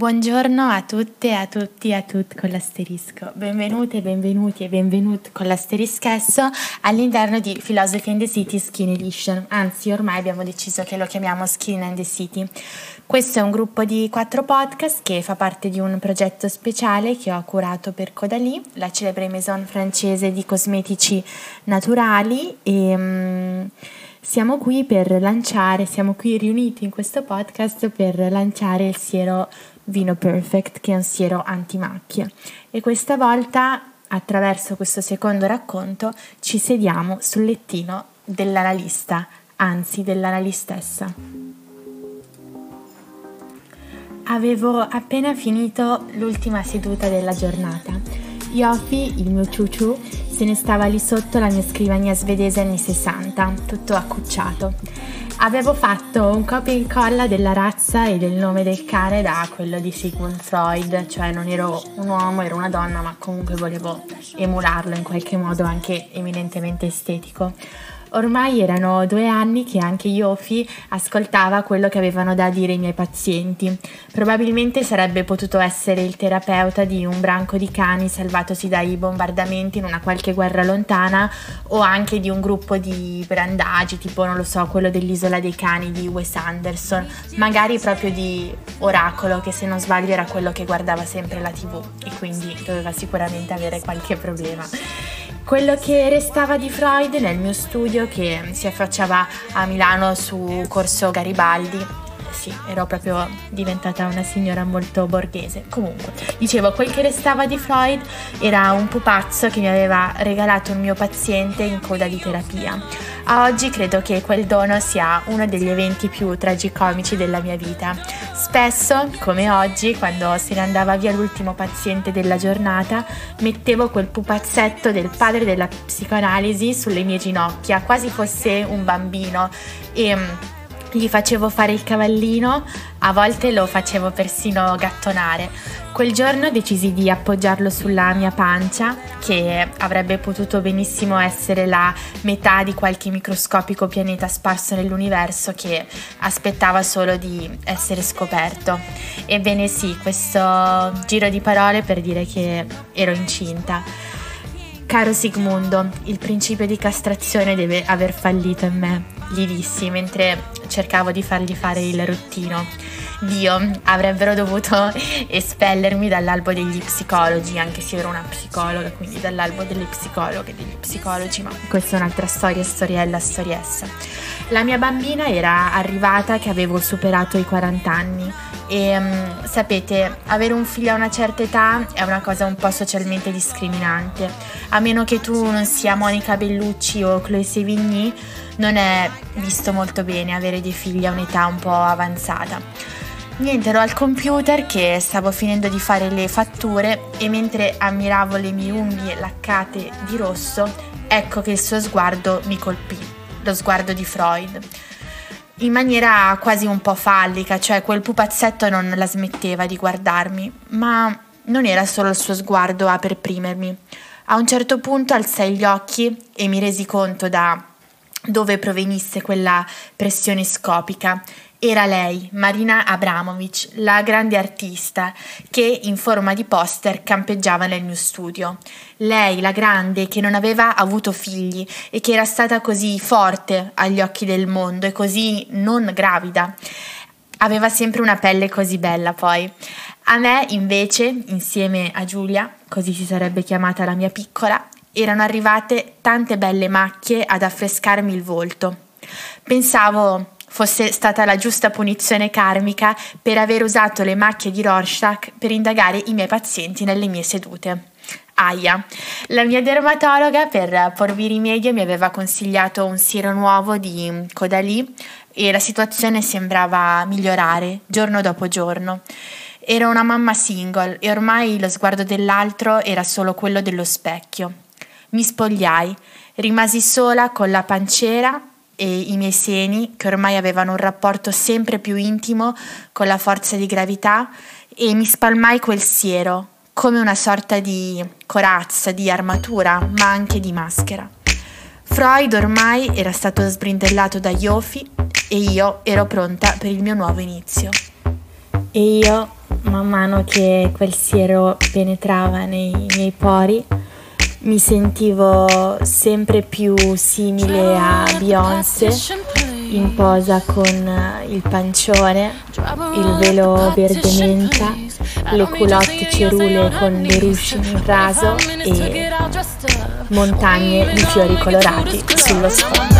Buongiorno a tutte, a tutti, e a tutti con l'asterisco. Benvenute, benvenuti e benvenuti con l'asterischesso all'interno di Philosophy in the City Skin Edition. Anzi, ormai abbiamo deciso che lo chiamiamo Skin and the City. Questo è un gruppo di quattro podcast che fa parte di un progetto speciale che ho curato per Caudalie, la celebre maison francese di cosmetici naturali e... Um, siamo qui per lanciare, siamo qui riuniti in questo podcast per lanciare il siero Vino Perfect, che è un siero antimacchie. E questa volta, attraverso questo secondo racconto, ci sediamo sul lettino dell'analista, anzi dell'analistessa. stessa. Avevo appena finito l'ultima seduta della giornata. Yofi, il mio ciuciu, se ne stava lì sotto la mia scrivania svedese anni 60, tutto accucciato. Avevo fatto un copia e incolla della razza e del nome del cane da quello di Sigmund Freud, cioè non ero un uomo, ero una donna, ma comunque volevo emularlo in qualche modo anche eminentemente estetico. Ormai erano due anni che anche Yofi ascoltava quello che avevano da dire i miei pazienti. Probabilmente sarebbe potuto essere il terapeuta di un branco di cani salvatosi dai bombardamenti in una qualche guerra lontana o anche di un gruppo di brandagi, tipo non lo so, quello dell'isola dei cani di Wes Anderson, magari proprio di Oracolo, che se non sbaglio era quello che guardava sempre la TV e quindi doveva sicuramente avere qualche problema quello che restava di Freud nel mio studio che si affacciava a Milano su Corso Garibaldi. Sì, ero proprio diventata una signora molto borghese. Comunque, dicevo, quel che restava di Freud era un pupazzo che mi aveva regalato un mio paziente in coda di terapia a oggi credo che quel dono sia uno degli eventi più tragicomici della mia vita. Spesso, come oggi, quando se ne andava via l'ultimo paziente della giornata, mettevo quel pupazzetto del padre della psicoanalisi sulle mie ginocchia, quasi fosse un bambino e gli facevo fare il cavallino, a volte lo facevo persino gattonare. Quel giorno decisi di appoggiarlo sulla mia pancia, che avrebbe potuto benissimo essere la metà di qualche microscopico pianeta sparso nell'universo che aspettava solo di essere scoperto. Ebbene sì, questo giro di parole per dire che ero incinta. Caro Sigmundo, il principio di castrazione deve aver fallito in me, gli dissi mentre cercavo di fargli fare il ruttino. Dio, avrebbero dovuto espellermi dall'albo degli psicologi, anche se ero una psicologa, quindi dall'albo delle psicologhe degli psicologi, ma questa è un'altra storia, storiella, storiessa. La mia bambina era arrivata che avevo superato i 40 anni e um, sapete, avere un figlio a una certa età è una cosa un po' socialmente discriminante. A meno che tu non sia Monica Bellucci o Chloe Sevigny, non è visto molto bene avere dei figli a un'età un po' avanzata. Niente, ero al computer che stavo finendo di fare le fatture e mentre ammiravo le mie unghie laccate di rosso, ecco che il suo sguardo mi colpì, lo sguardo di Freud. In maniera quasi un po' fallica, cioè quel pupazzetto non la smetteva di guardarmi, ma non era solo il suo sguardo a perprimermi. A un certo punto alzai gli occhi e mi resi conto da dove provenisse quella pressione scopica era lei, Marina Abramovic, la grande artista che in forma di poster campeggiava nel mio studio. Lei, la grande, che non aveva avuto figli e che era stata così forte agli occhi del mondo e così non gravida. Aveva sempre una pelle così bella poi. A me, invece, insieme a Giulia, così si sarebbe chiamata la mia piccola, erano arrivate tante belle macchie ad affrescarmi il volto. Pensavo fosse stata la giusta punizione karmica per aver usato le macchie di Rorschach per indagare i miei pazienti nelle mie sedute. Aia. La mia dermatologa per porvi rimedio mi aveva consigliato un siero nuovo di Caudalie e la situazione sembrava migliorare giorno dopo giorno. Ero una mamma single e ormai lo sguardo dell'altro era solo quello dello specchio. Mi spogliai, rimasi sola con la pancera e i miei seni, che ormai avevano un rapporto sempre più intimo con la forza di gravità, e mi spalmai quel siero, come una sorta di corazza, di armatura, ma anche di maschera. Freud ormai era stato sbrindellato da Yofi e io ero pronta per il mio nuovo inizio. E io, man mano che quel siero penetrava nei miei pori, mi sentivo sempre più simile a Beyoncé in posa con il pancione, il velo verde menta, le culotte cerule con le ruscine in raso e montagne di fiori colorati sullo sfondo.